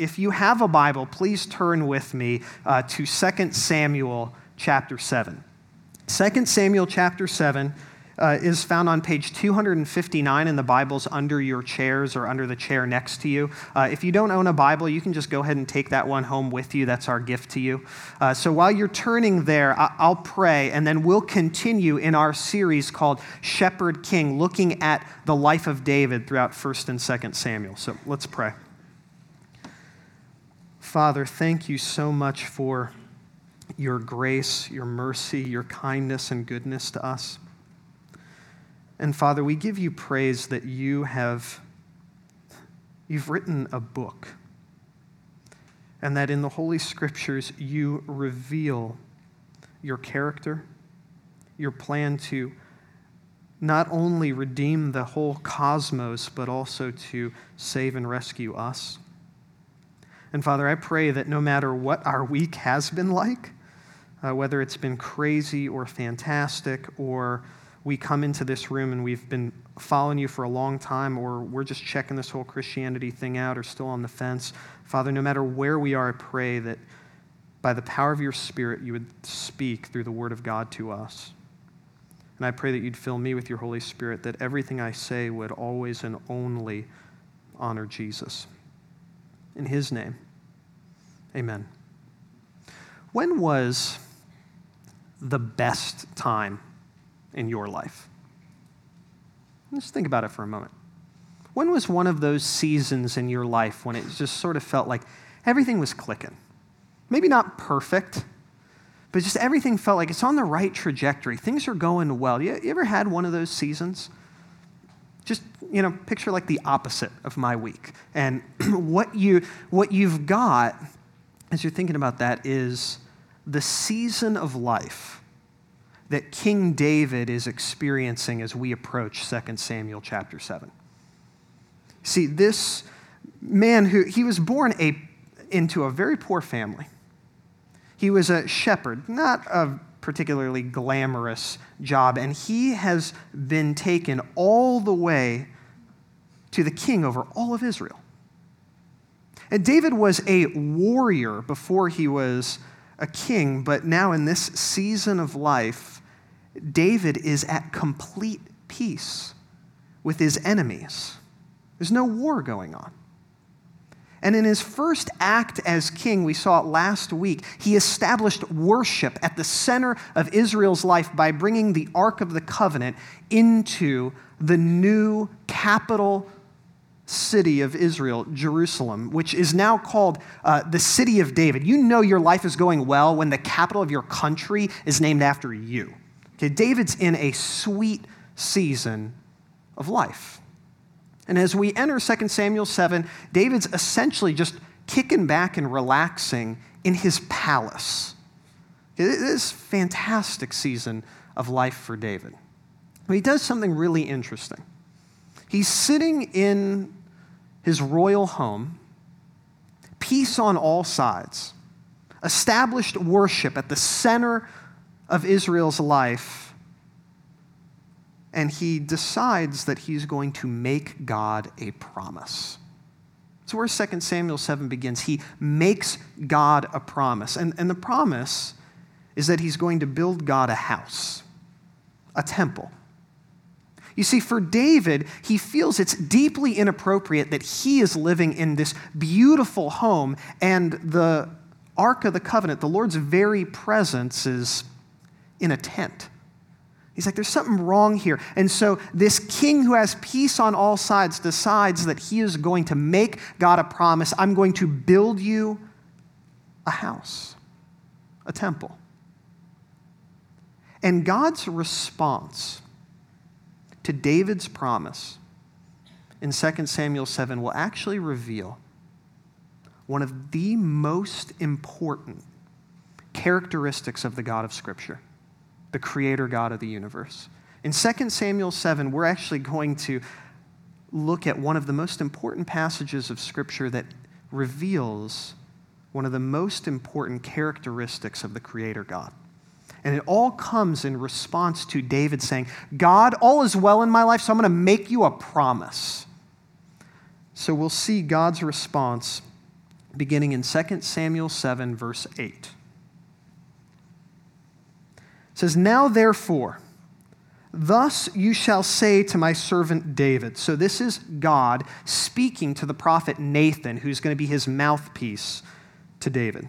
if you have a Bible, please turn with me uh, to 2 Samuel chapter 7. 2 Samuel chapter 7 uh, is found on page 259 in the Bibles under your chairs or under the chair next to you. Uh, if you don't own a Bible, you can just go ahead and take that one home with you. That's our gift to you. Uh, so while you're turning there, I- I'll pray, and then we'll continue in our series called Shepherd King, looking at the life of David throughout 1st and 2nd Samuel. So let's pray. Father, thank you so much for your grace, your mercy, your kindness, and goodness to us. And Father, we give you praise that you have you've written a book and that in the holy scriptures you reveal your character, your plan to not only redeem the whole cosmos but also to save and rescue us. And Father, I pray that no matter what our week has been like, uh, whether it's been crazy or fantastic or we come into this room and we've been following you for a long time, or we're just checking this whole Christianity thing out, or still on the fence. Father, no matter where we are, I pray that by the power of your Spirit, you would speak through the Word of God to us. And I pray that you'd fill me with your Holy Spirit, that everything I say would always and only honor Jesus. In His name, amen. When was the best time in your life? Just think about it for a moment. When was one of those seasons in your life when it just sort of felt like everything was clicking? Maybe not perfect, but just everything felt like it's on the right trajectory. Things are going well. You, ever had one of those seasons? Just, you know, picture like the opposite of my week. And what, you, what you've got as you're thinking about that is the season of life that King David is experiencing as we approach 2 Samuel chapter 7. See, this man who he was born a, into a very poor family. He was a shepherd, not a particularly glamorous job, and he has been taken all the way to the king over all of Israel. And David was a warrior before he was a king, but now in this season of life, David is at complete peace with his enemies. There's no war going on. And in his first act as king, we saw it last week, he established worship at the center of Israel's life by bringing the Ark of the Covenant into the new capital city of Israel, Jerusalem, which is now called uh, the city of David. You know your life is going well when the capital of your country is named after you. Okay, David's in a sweet season of life. And as we enter 2 Samuel 7, David's essentially just kicking back and relaxing in his palace. This fantastic season of life for David. But he does something really interesting. He's sitting in his royal home, peace on all sides, established worship at the center of Israel's life, and he decides that he's going to make God a promise. So, where 2 Samuel 7 begins, he makes God a promise. And, and the promise is that he's going to build God a house, a temple. You see, for David, he feels it's deeply inappropriate that he is living in this beautiful home and the Ark of the Covenant, the Lord's very presence, is in a tent. He's like, there's something wrong here. And so, this king who has peace on all sides decides that he is going to make God a promise I'm going to build you a house, a temple. And God's response to David's promise in 2 Samuel 7 will actually reveal one of the most important characteristics of the God of Scripture the creator God of the universe. In 2 Samuel 7, we're actually going to look at one of the most important passages of Scripture that reveals one of the most important characteristics of the creator God. And it all comes in response to David saying, God, all is well in my life, so I'm going to make you a promise. So we'll see God's response beginning in 2 Samuel 7, verse 8. It says, Now therefore, Thus you shall say to my servant David. So this is God speaking to the prophet Nathan, who's going to be his mouthpiece to David.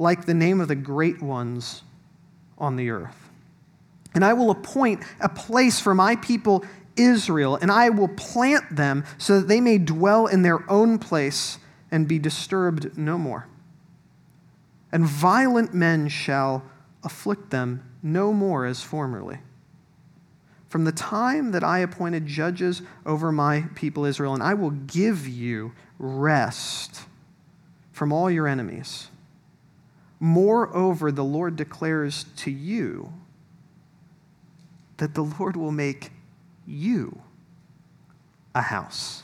like the name of the great ones on the earth. And I will appoint a place for my people Israel, and I will plant them so that they may dwell in their own place and be disturbed no more. And violent men shall afflict them no more as formerly from the time that I appointed judges over my people Israel, and I will give you rest from all your enemies. Moreover, the Lord declares to you that the Lord will make you a house.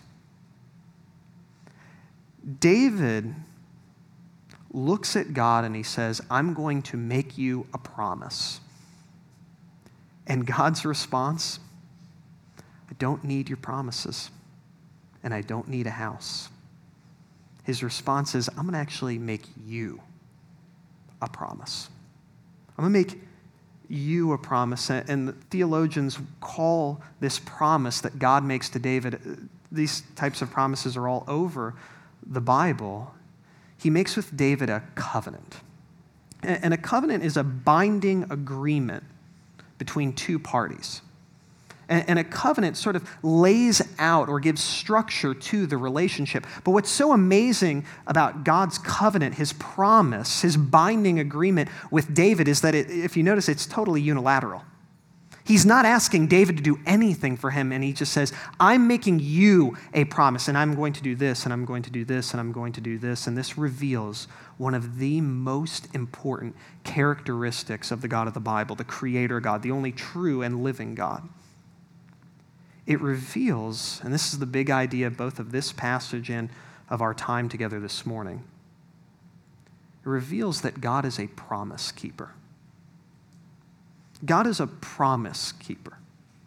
David looks at God and he says, I'm going to make you a promise. And God's response I don't need your promises, and I don't need a house. His response is I'm going to actually make you a promise. I'm going to make you a promise. And theologians call this promise that God makes to David, these types of promises are all over the Bible. He makes with David a covenant. And a covenant is a binding agreement between two parties. And, a covenant sort of lays out or gives structure to the relationship. But what's so amazing about God's covenant, his promise, his binding agreement with David is that it, if you notice, it's totally unilateral. He's not asking David to do anything for him, and he just says, I'm making you a promise, and I'm going to do this, and I'm going to do this, and I'm going to do this. And this reveals one of the most important characteristics of the God of the Bible, the Creator God, the only true and living God. It reveals, and this is the big idea both of this passage and of our time together this morning, it reveals that God is a promise keeper. God is a promise keeper.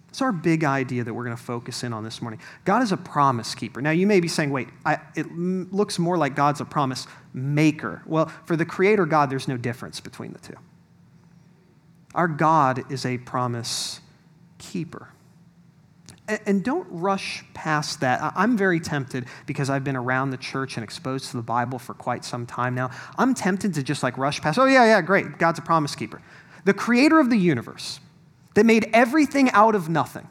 It's our big idea that we're going to focus in on this morning. God is a promise keeper. Now, you may be saying, wait, I, it m- looks more like God's a promise maker. Well, for the Creator God, there's no difference between the two. Our God is a promise keeper. And, don't rush past that. I'm very tempted because I've been around the church and exposed to the Bible for quite some time now. I'm tempted to just like rush past, oh, yeah, yeah, great. God's a promise keeper the creator of the universe, that made everything out of nothing,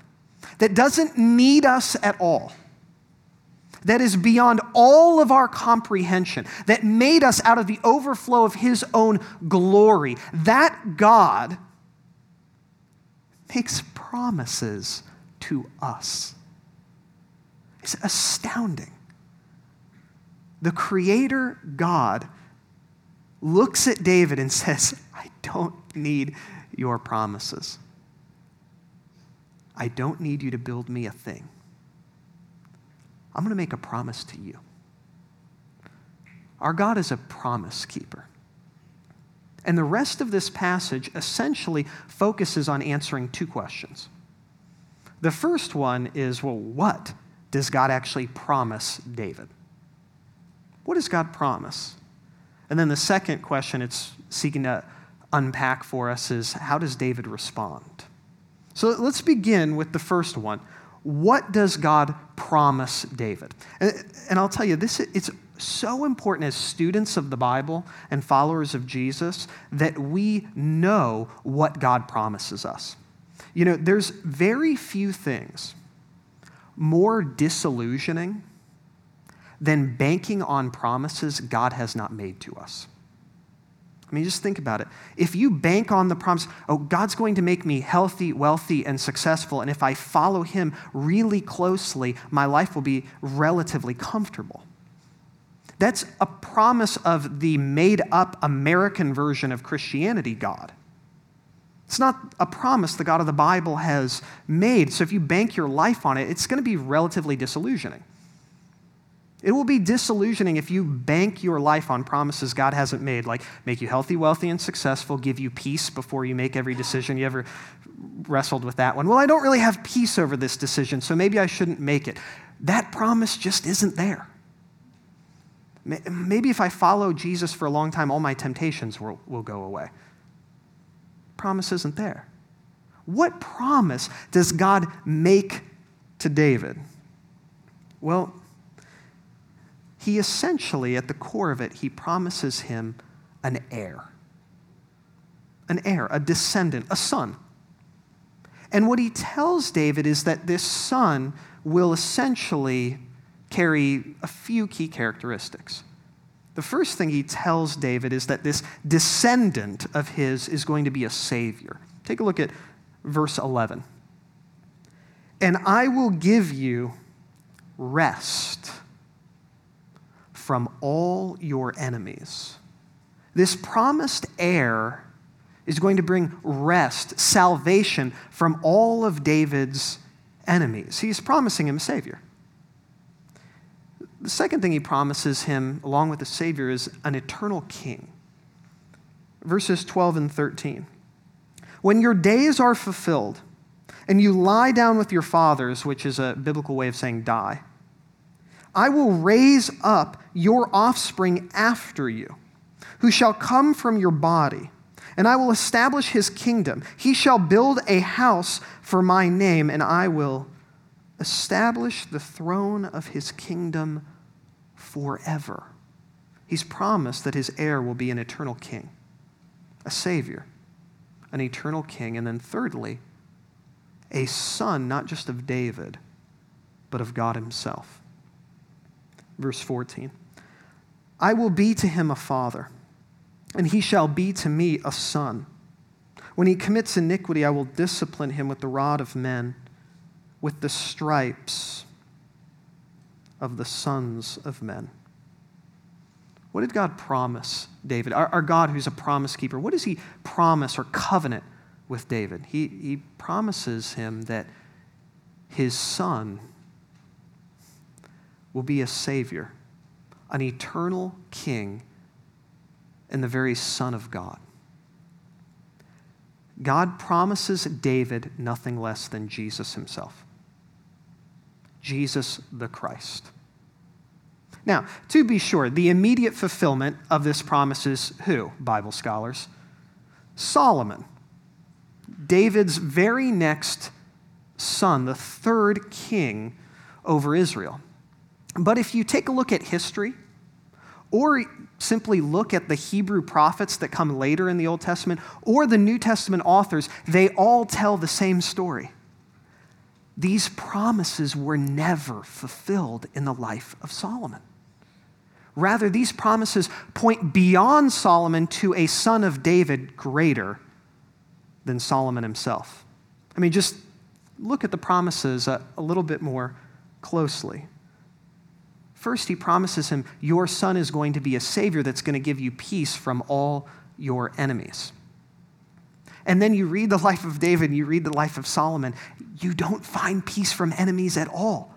that doesn't need us at all, that is beyond all of our comprehension, that made us out of the overflow of his own glory, that God makes promises to us. It's astounding. The Creator God looks at David and says, I don't need your promises. I don't need you to build me a thing. I'm going to make a promise to you. Our God is a promise keeper. And the rest of this passage essentially focuses on answering two questions. The first one is well, what does God actually promise David? What does God promise? And then the second question it's seeking to unpack for us is how does David respond? So let's begin with the first one. What does God promise David? And, and I'll tell you, this it's so important as students of the Bible and followers of Jesus that we know what God promises us. You know, there's very few things more disillusioning than banking on promises God has not made to us. I mean, just think about it. If you bank on the promise, oh, God's going to make me healthy, wealthy, and successful, and if I follow Him really closely, my life will be relatively comfortable. That's a promise of the made up American version of Christianity God. It's not a promise the God of the Bible has made. So if you bank your life on it, it's going to be relatively disillusioning. It will be disillusioning if you bank your life on promises God hasn't made, like make you healthy, wealthy, and successful, give you peace before you make every decision. You ever wrestled with that one? Well, I don't really have peace over this decision, so maybe I shouldn't make it. That promise just isn't there. Maybe if I follow Jesus for a long time, all my temptations will, will go away. Promise isn't there. What promise does God make to David? Well, he essentially, at the core of it, he promises him an heir. An heir, a descendant, a son. And what he tells David is that this son will essentially carry a few key characteristics. The first thing he tells David is that this descendant of his is going to be a savior. Take a look at verse 11. And I will give you rest from all your enemies. This promised heir is going to bring rest, salvation from all of David's enemies. He's promising him a Savior. The second thing he promises him, along with the Savior, is an eternal king. Verses 12 and 13. When your days are fulfilled and you lie down with your fathers, which is a biblical way of saying die, I will raise up your offspring after you, who shall come from your body, and I will establish his kingdom. He shall build a house for my name, and I will establish the throne of his kingdom forever. He's promised that his heir will be an eternal king, a savior, an eternal king, and then thirdly, a son not just of David, but of God himself. Verse 14 I will be to him a father, and he shall be to me a son. When he commits iniquity, I will discipline him with the rod of men, with the stripes of the sons of men. What did God promise David? Our, our, God, who's a promise keeper, what does he promise or covenant with David? He, he promises him that his son will be a savior, an eternal king, and the very Son of God. God promises David nothing less than Jesus himself. Jesus the Christ. Now, to be sure, the immediate fulfillment of this promise is who, Bible scholars? Solomon, David's very next son, the third king over Israel. But if you take a look at history, or simply look at the Hebrew prophets that come later in the Old Testament, or the New Testament authors, they all tell the same story. These promises were never fulfilled in the life of Solomon. Rather, these promises point beyond Solomon to a son of David greater than Solomon himself. I mean, just look at the promises a, a little bit more closely. First, he promises him, Your son is going to be a savior that's going to give you peace from all your enemies. And then you read the life of David, you read the life of Solomon, you don't find peace from enemies at all.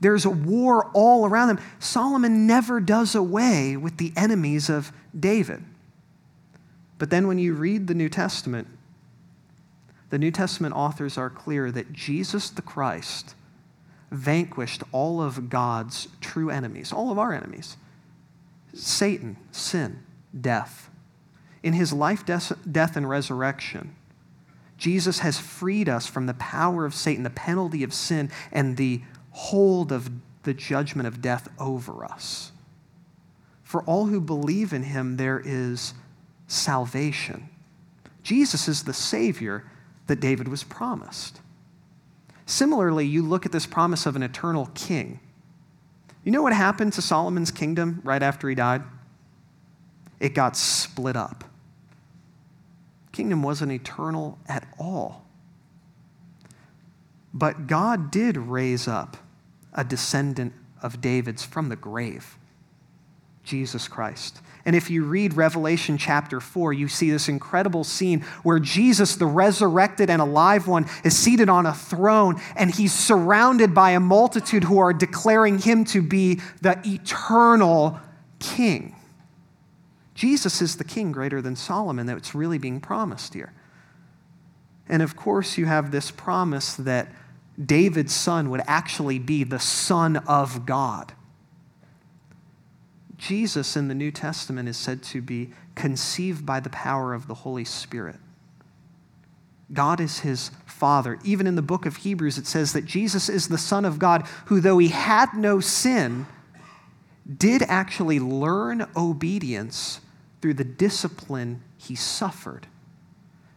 There's a war all around them. Solomon never does away with the enemies of David. But then when you read the New Testament, the New Testament authors are clear that Jesus the Christ vanquished all of God's true enemies, all of our enemies Satan, sin, death. In his life, death, and resurrection, Jesus has freed us from the power of Satan, the penalty of sin, and the hold of the judgment of death over us. For all who believe in him, there is salvation. Jesus is the Savior that David was promised. Similarly, you look at this promise of an eternal king. You know what happened to Solomon's kingdom right after he died? It got split up. Kingdom wasn't eternal at all. But God did raise up a descendant of David's from the grave. Jesus Christ. And if you read Revelation chapter 4, you see this incredible scene where Jesus, the resurrected and alive one, is seated on a throne and he's surrounded by a multitude who are declaring him to be the eternal king. Jesus is the king greater than Solomon that's really being promised here. And of course, you have this promise that David's son would actually be the Son of God. Jesus in the New Testament is said to be conceived by the power of the Holy Spirit. God is his Father. Even in the book of Hebrews, it says that Jesus is the Son of God, who, though he had no sin, did actually learn obedience through the discipline he suffered.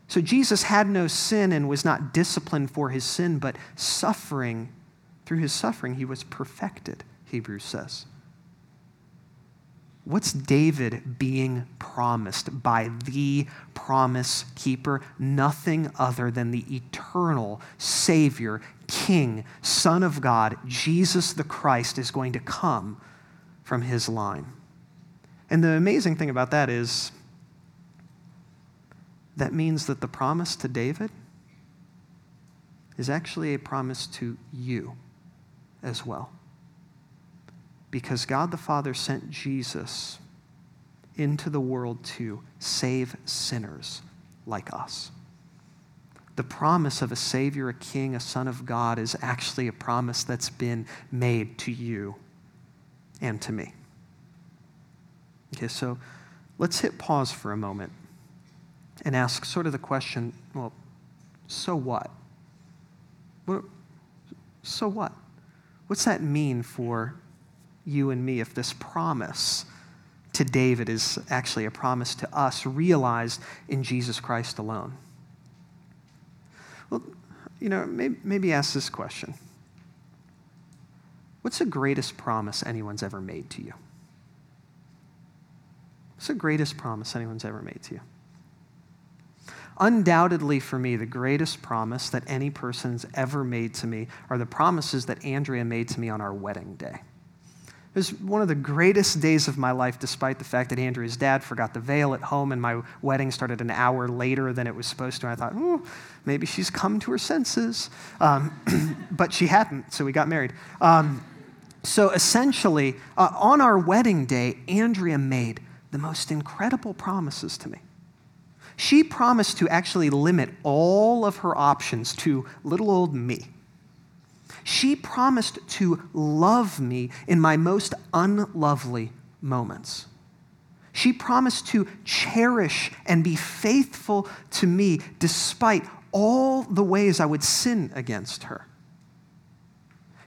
So Jesus had no sin and was not disciplined for his sin, but suffering, through his suffering, he was perfected, Hebrews says. What's David being promised by the promise keeper? Nothing other than the eternal Savior, King, Son of God, Jesus the Christ, is going to come from his line. And the amazing thing about that is that means that the promise to David is actually a promise to you as well because God the Father sent Jesus into the world to save sinners like us. The promise of a Savior, a King, a Son of God is actually a promise that's been made to you and to me. Okay, so let's hit pause for a moment and ask sort of the question well, so what? what so what? What's that mean for you and me if this promise to David is actually a promise to us realized in Jesus Christ alone? Well, you know, maybe, maybe ask this question What's the greatest promise anyone's ever made to you? What's the greatest promise anyone's ever made to you? Undoubtedly, for me, the greatest promise that any person's ever made to me are the promises that Andrea made to me on our wedding day. It was one of the greatest days of my life, despite the fact that Andrea's dad forgot the veil at home and my wedding started an hour later than it was supposed to. And I thought, oh, maybe she's come to her senses. Um, but she hadn't, so we got married. Um, so essentially, uh, on our wedding day, Andrea made the most incredible promises to me. She promised to actually limit all of her options to little old me. She promised to love me in my most unlovely moments. She promised to cherish and be faithful to me despite all the ways I would sin against her.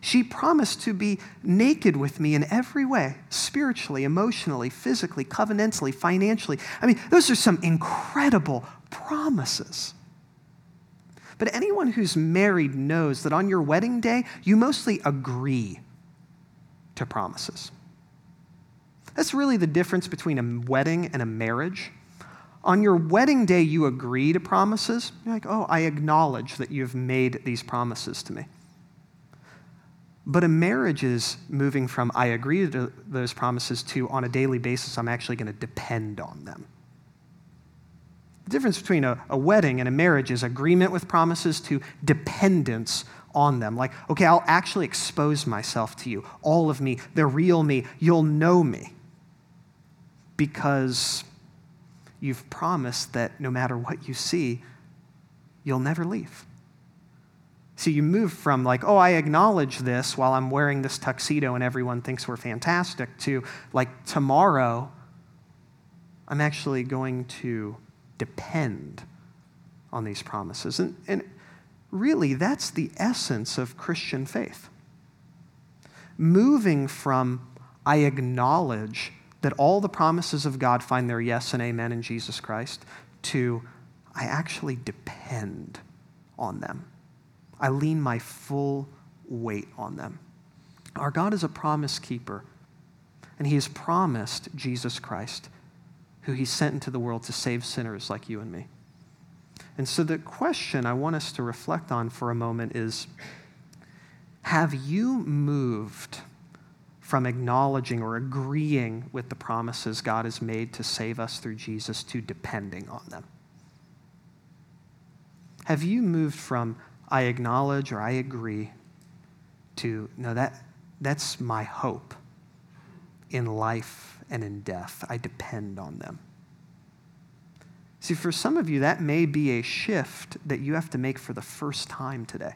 She promised to be naked with me in every way spiritually, emotionally, physically, covenantally, financially. I mean, those are some incredible promises. But anyone who's married knows that on your wedding day, you mostly agree to promises. That's really the difference between a wedding and a marriage. On your wedding day, you agree to promises. You're like, oh, I acknowledge that you've made these promises to me. But a marriage is moving from I agree to those promises to on a daily basis, I'm actually going to depend on them. The difference between a, a wedding and a marriage is agreement with promises to dependence on them. Like, okay, I'll actually expose myself to you, all of me, the real me. You'll know me because you've promised that no matter what you see, you'll never leave. So you move from like, oh, I acknowledge this while I'm wearing this tuxedo and everyone thinks we're fantastic, to like, tomorrow, I'm actually going to depend on these promises. And, and really, that's the essence of Christian faith. Moving from, I acknowledge that all the promises of God find their yes and amen in Jesus Christ, to, I actually depend on them. I lean my full weight on them. Our God is a promise keeper, and He has promised Jesus Christ who he sent into the world to save sinners like you and me. And so, the question I want us to reflect on for a moment is Have you moved from acknowledging or agreeing with the promises God has made to save us through Jesus to depending on them? Have you moved from I acknowledge or I agree to no, that, that's my hope in life and in death? I depend on them. See, for some of you, that may be a shift that you have to make for the first time today.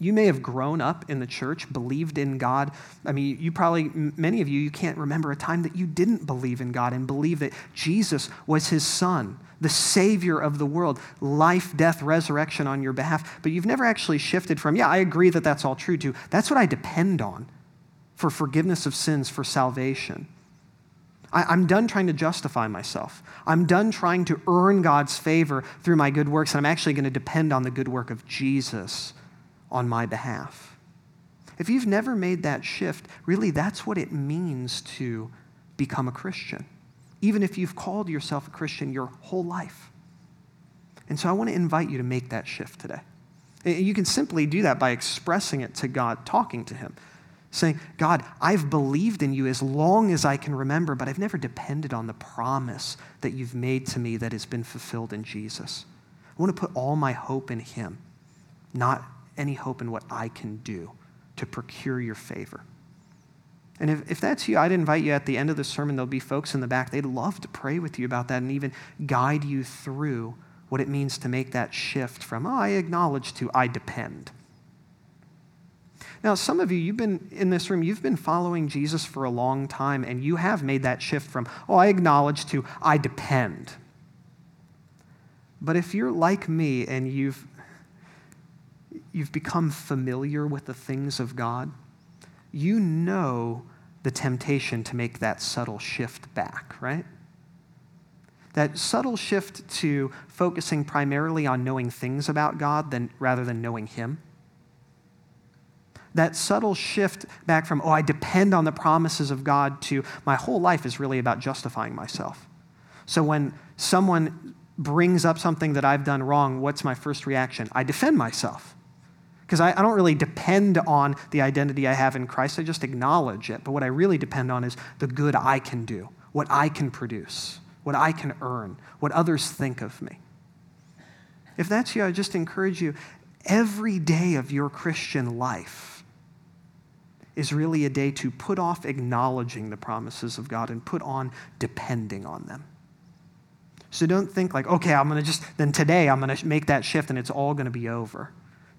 You may have grown up in the church, believed in God. I mean, you probably, many of you, you can't remember a time that you didn't believe in God and believe that Jesus was his son, the Savior of the world, life, death, resurrection on your behalf. But you've never actually shifted from, yeah, I agree that that's all true, to that's what I depend on for forgiveness of sins, for salvation. I, am done trying to justify myself. I'm done trying to earn God's favor through my good works, and I'm actually going to depend on the good work of Jesus on my behalf. If you've never made that shift, really that's what it means to become a Christian, even if you've called yourself a Christian your whole life. And so I want to invite you to make that shift today. You can simply do that by expressing it to God, talking to Him, saying, God, I've believed in you as long as I can remember, but I've never depended on the promise that you've made to me that has been fulfilled in Jesus. I want to put all my hope in Him, not any hope in what I can do to procure your favor. And if, if that's you, I'd invite you at the end of the sermon, there'll be folks in the back. They'd love to pray with you about that and even guide you through what it means to make that shift from, oh, I acknowledge to, I depend. Now, some of you, you've been in this room, you've been following Jesus for a long time, and you have made that shift from, oh, I acknowledge to, I depend. But if you're like me and you've you've become familiar with the things of God, you know the temptation to make that subtle shift back, right? That subtle shift to focusing primarily on knowing things about God than, rather than knowing Him. That subtle shift back from, oh, I depend on the promises of God, to my whole life is really about justifying myself. So when someone brings up something that I've done wrong, what's my first reaction? I defend myself because I, I, don't really depend on the identity I have in Christ. I just acknowledge it. But what I really depend on is the good I can do, what I can produce, what I can earn, what others think of me. If that's you, I just encourage you every day of your Christian life is really a day to put off acknowledging the promises of God and put on depending on them. So don't think like, okay, I'm going to just, then today I'm going to make that shift and it's all going to be over.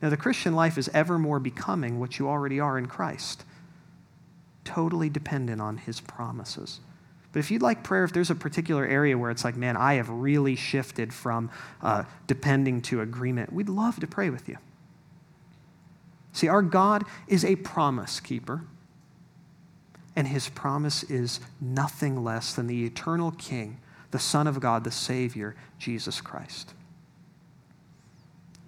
Now, the Christian life is ever more becoming what you already are in Christ, totally dependent on his promises. But if you'd like prayer, if there's a particular area where it's like, man, I have really shifted from uh, depending to agreement, we'd love to pray with you. See, our God is a promise keeper, and his promise is nothing less than the eternal King, the Son of God, the Savior, Jesus Christ.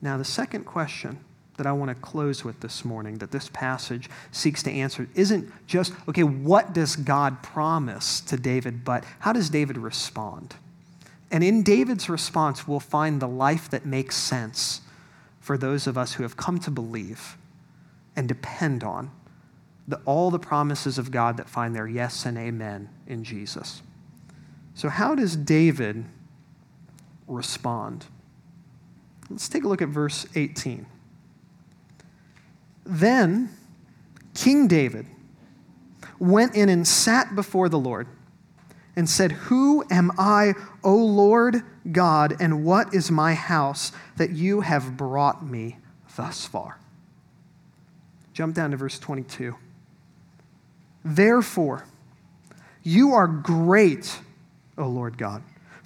Now, the second question that I want to close with this morning, that this passage seeks to answer, isn't just, okay, what does God promise to David, but how does David respond? And in David's response, we'll find the life that makes sense for those of us who have come to believe and depend on the, all the promises of God that find their yes and amen in Jesus. So, how does David respond? Let's take a look at verse 18. Then King David went in and sat before the Lord and said, Who am I, O Lord God, and what is my house that you have brought me thus far? Jump down to verse 22. Therefore, you are great, O Lord God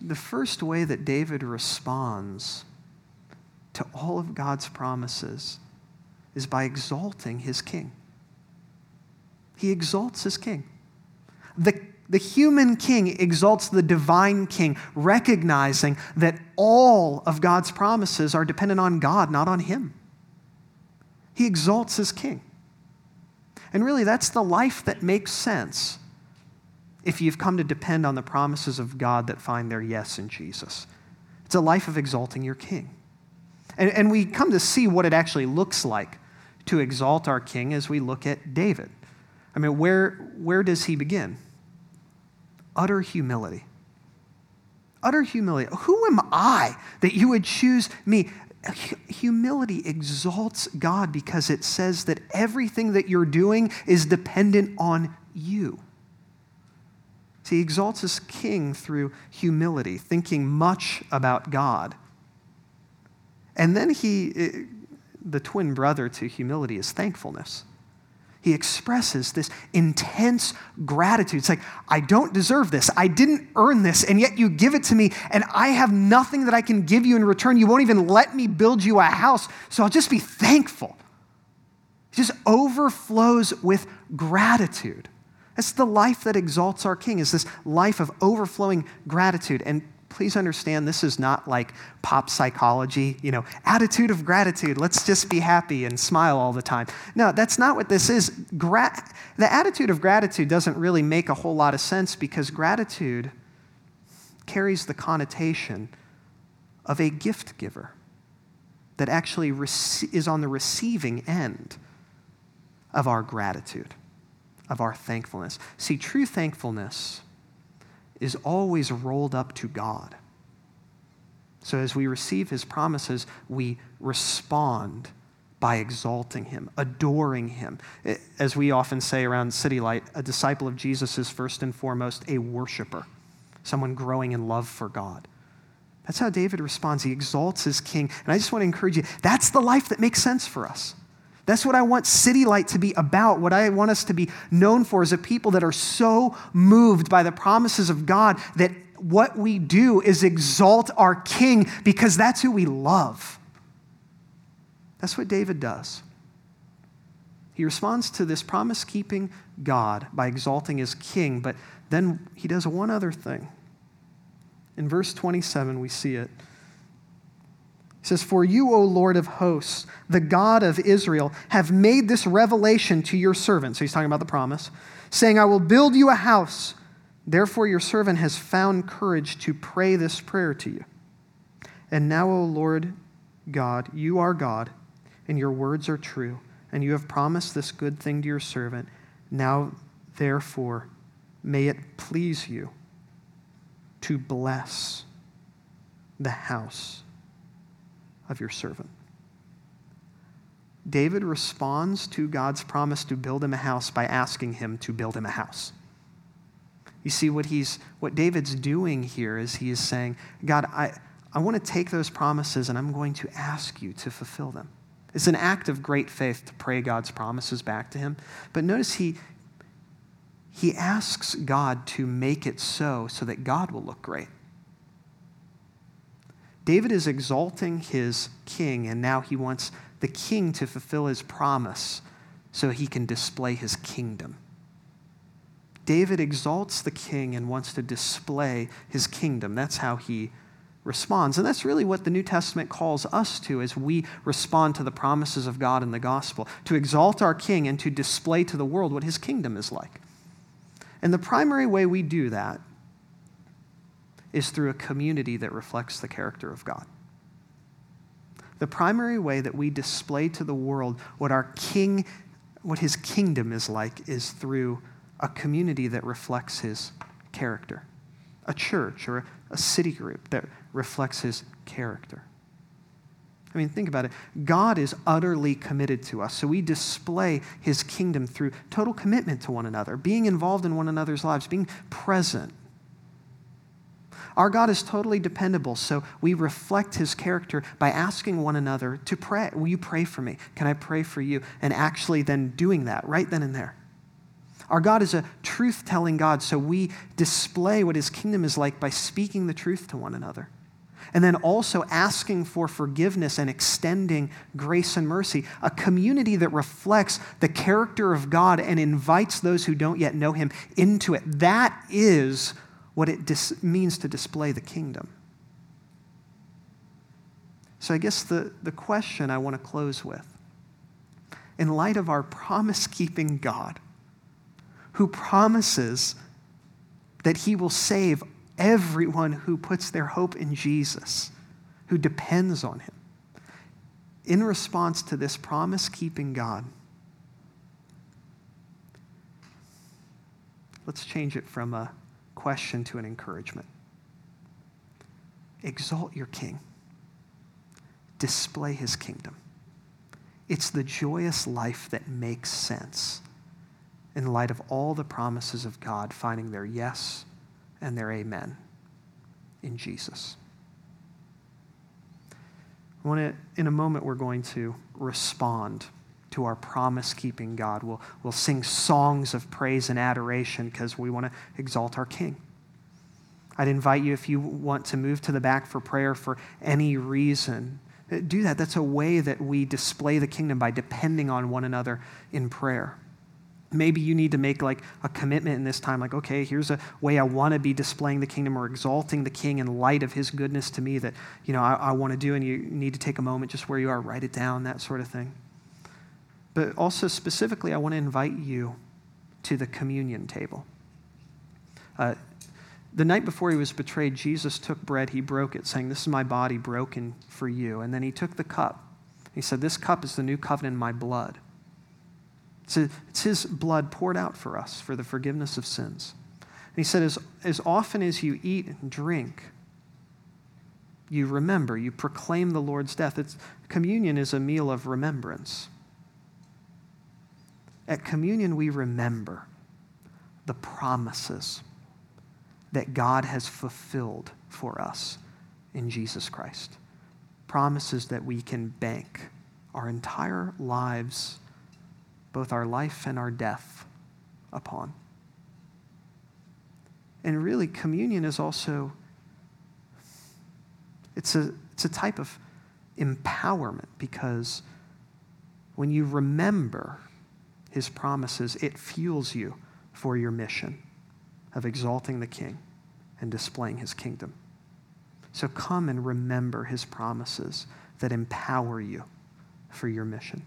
the first way that David responds to all of God's promises is by exalting his king. He exalts his king. the, the human king exalts the divine king, recognizing that all of God's promises are dependent on God, not on him. He exalts his king. And really, that's the life that makes sense if you've come to depend on the promises of God that find their yes in Jesus. It's a life of exalting your king. And, and we come to see what it actually looks like to exalt our king as we look at David. I mean, where, where does he begin? Utter humility. Utter humility. Who am I that you would choose me? Humility exalts God because it says that everything that you're doing is dependent on you. See, he exalts his king through humility, thinking much about God. And then he, eh, the twin brother to humility is thankfulness. He expresses this intense gratitude. It's like, I don't deserve this. I didn't earn this, and yet you give it to me, and I have nothing that I can give you in return. You won't even let me build you a house, so I'll just be thankful. He just overflows with gratitude. That's the life that exalts our King, is this life of overflowing gratitude. And please understand this is not like pop psychology, you know, attitude of gratitude. Let's just be happy and smile all the time. No, that's not what this is. Gra- the attitude of gratitude doesn't really make a whole lot of sense because gratitude carries the connotation of a gift giver that actually is on the receiving end of our gratitude, of our thankfulness. See, true thankfulness is always rolled up to God. So as we receive his promises, we respond by exalting him, adoring him. Eh, as we often say around Citylight, a disciple of Jesus is first and foremost a worshiper, someone growing in love for God. That's how David responds. He exalts his king. And I just want to encourage you that's the life that makes sense for us. That's what I want Citylight to be about. What I want us to be known for is a people that are so moved by the promises of God that what we do is exalt our King because that's who we love. That's what David does. He responds to this promise keeping God by exalting his king, but then he does one other thing. In verse 27, we see it. He says, For you, O Lord of hosts, the God of Israel, have made this revelation to your servant. So he's talking about the promise, saying, I will build you a house. Therefore, your servant has found courage to pray this prayer to you. And now, O Lord God, you are God, and your words are true, and you have promised this good thing to your servant. Now, therefore, may it please you to bless the house of your servant. David responds to God's promise to build him a house by asking him to build him a house. You see, what, he's, what David's doing here is he is saying, God, I, I want to take those promises and I'm going to ask you to fulfill them. It's an act of great faith to pray God's promises back to him. But notice he, he asks God to make it so, so that God will look great. David is exalting his king, and now he wants the king to fulfill his promise so he can display his kingdom. David exalts the king and wants to display his kingdom. That's how he responds. And that's really what the New Testament calls us to as we respond to the promises of God in the gospel to exalt our king and to display to the world what his kingdom is like. And the primary way we do that is through a community that reflects the character of God. The primary way that we display to the world what our king, what his kingdom is like, is through a community that reflects his character, a church or a city group that reflects his character. I mean, think about it. God is utterly committed to us. So we display his kingdom through total commitment to one another, being involved in one another's lives, being present, our God is totally dependable, so we reflect his character by asking one another to pray. Will you pray for me? Can I pray for you? And actually then doing that right then and there. Our God is a truth telling God, so we display what his kingdom is like by speaking the truth to one another. and then also asking for forgiveness and extending grace and mercy. A community that reflects the character of God and invites those who don't yet know Him into it. That is what it dis- means to display the kingdom. So, I guess the, the question I want to close with in light of our promise keeping God, who promises that He will save everyone who puts their hope in Jesus, who depends on Him. In response to this promise keeping God, let's change it from a question to an encouragement. Exalt your King, display His kingdom. It's the joyous life that makes sense in light of all the promises of God finding their yes and their amen in Jesus. I want to, in a moment, we're going to respond to our promise keeping God. We'll, we'll sing songs of praise and adoration because we want to exalt our King. I'd invite you, if you want to move to the back for prayer for any reason, eh, do that. That's a way that we display the kingdom by depending on one another in prayer. Maybe you need to make like a commitment in this time, like, okay, here's a way I want to be displaying the kingdom or exalting the king in light of his goodness to me that, you know, I, I want to do, and you need to take a moment just where you are, write it down, that sort of thing. But also, specifically, I want to invite you to the communion table. Uh, the night before he was betrayed, Jesus took bread, he broke it, saying, This is my body broken for you. And then he took the cup. He said, This cup is the new covenant in my blood. It's, his blood poured out for us for the forgiveness of sins. And he said, as, as often as you eat and drink, you remember, you proclaim the Lord's death. It's, communion is a meal of remembrance. At communion, we remember the promises that God has fulfilled for us in Jesus Christ. Promises that we can bank our entire lives both our life and our death upon. And really, communion is also it's a, it's a type of empowerment because when you remember his promises, it fuels you for your mission of exalting the king and displaying his kingdom. So come and remember his promises that empower you for your mission.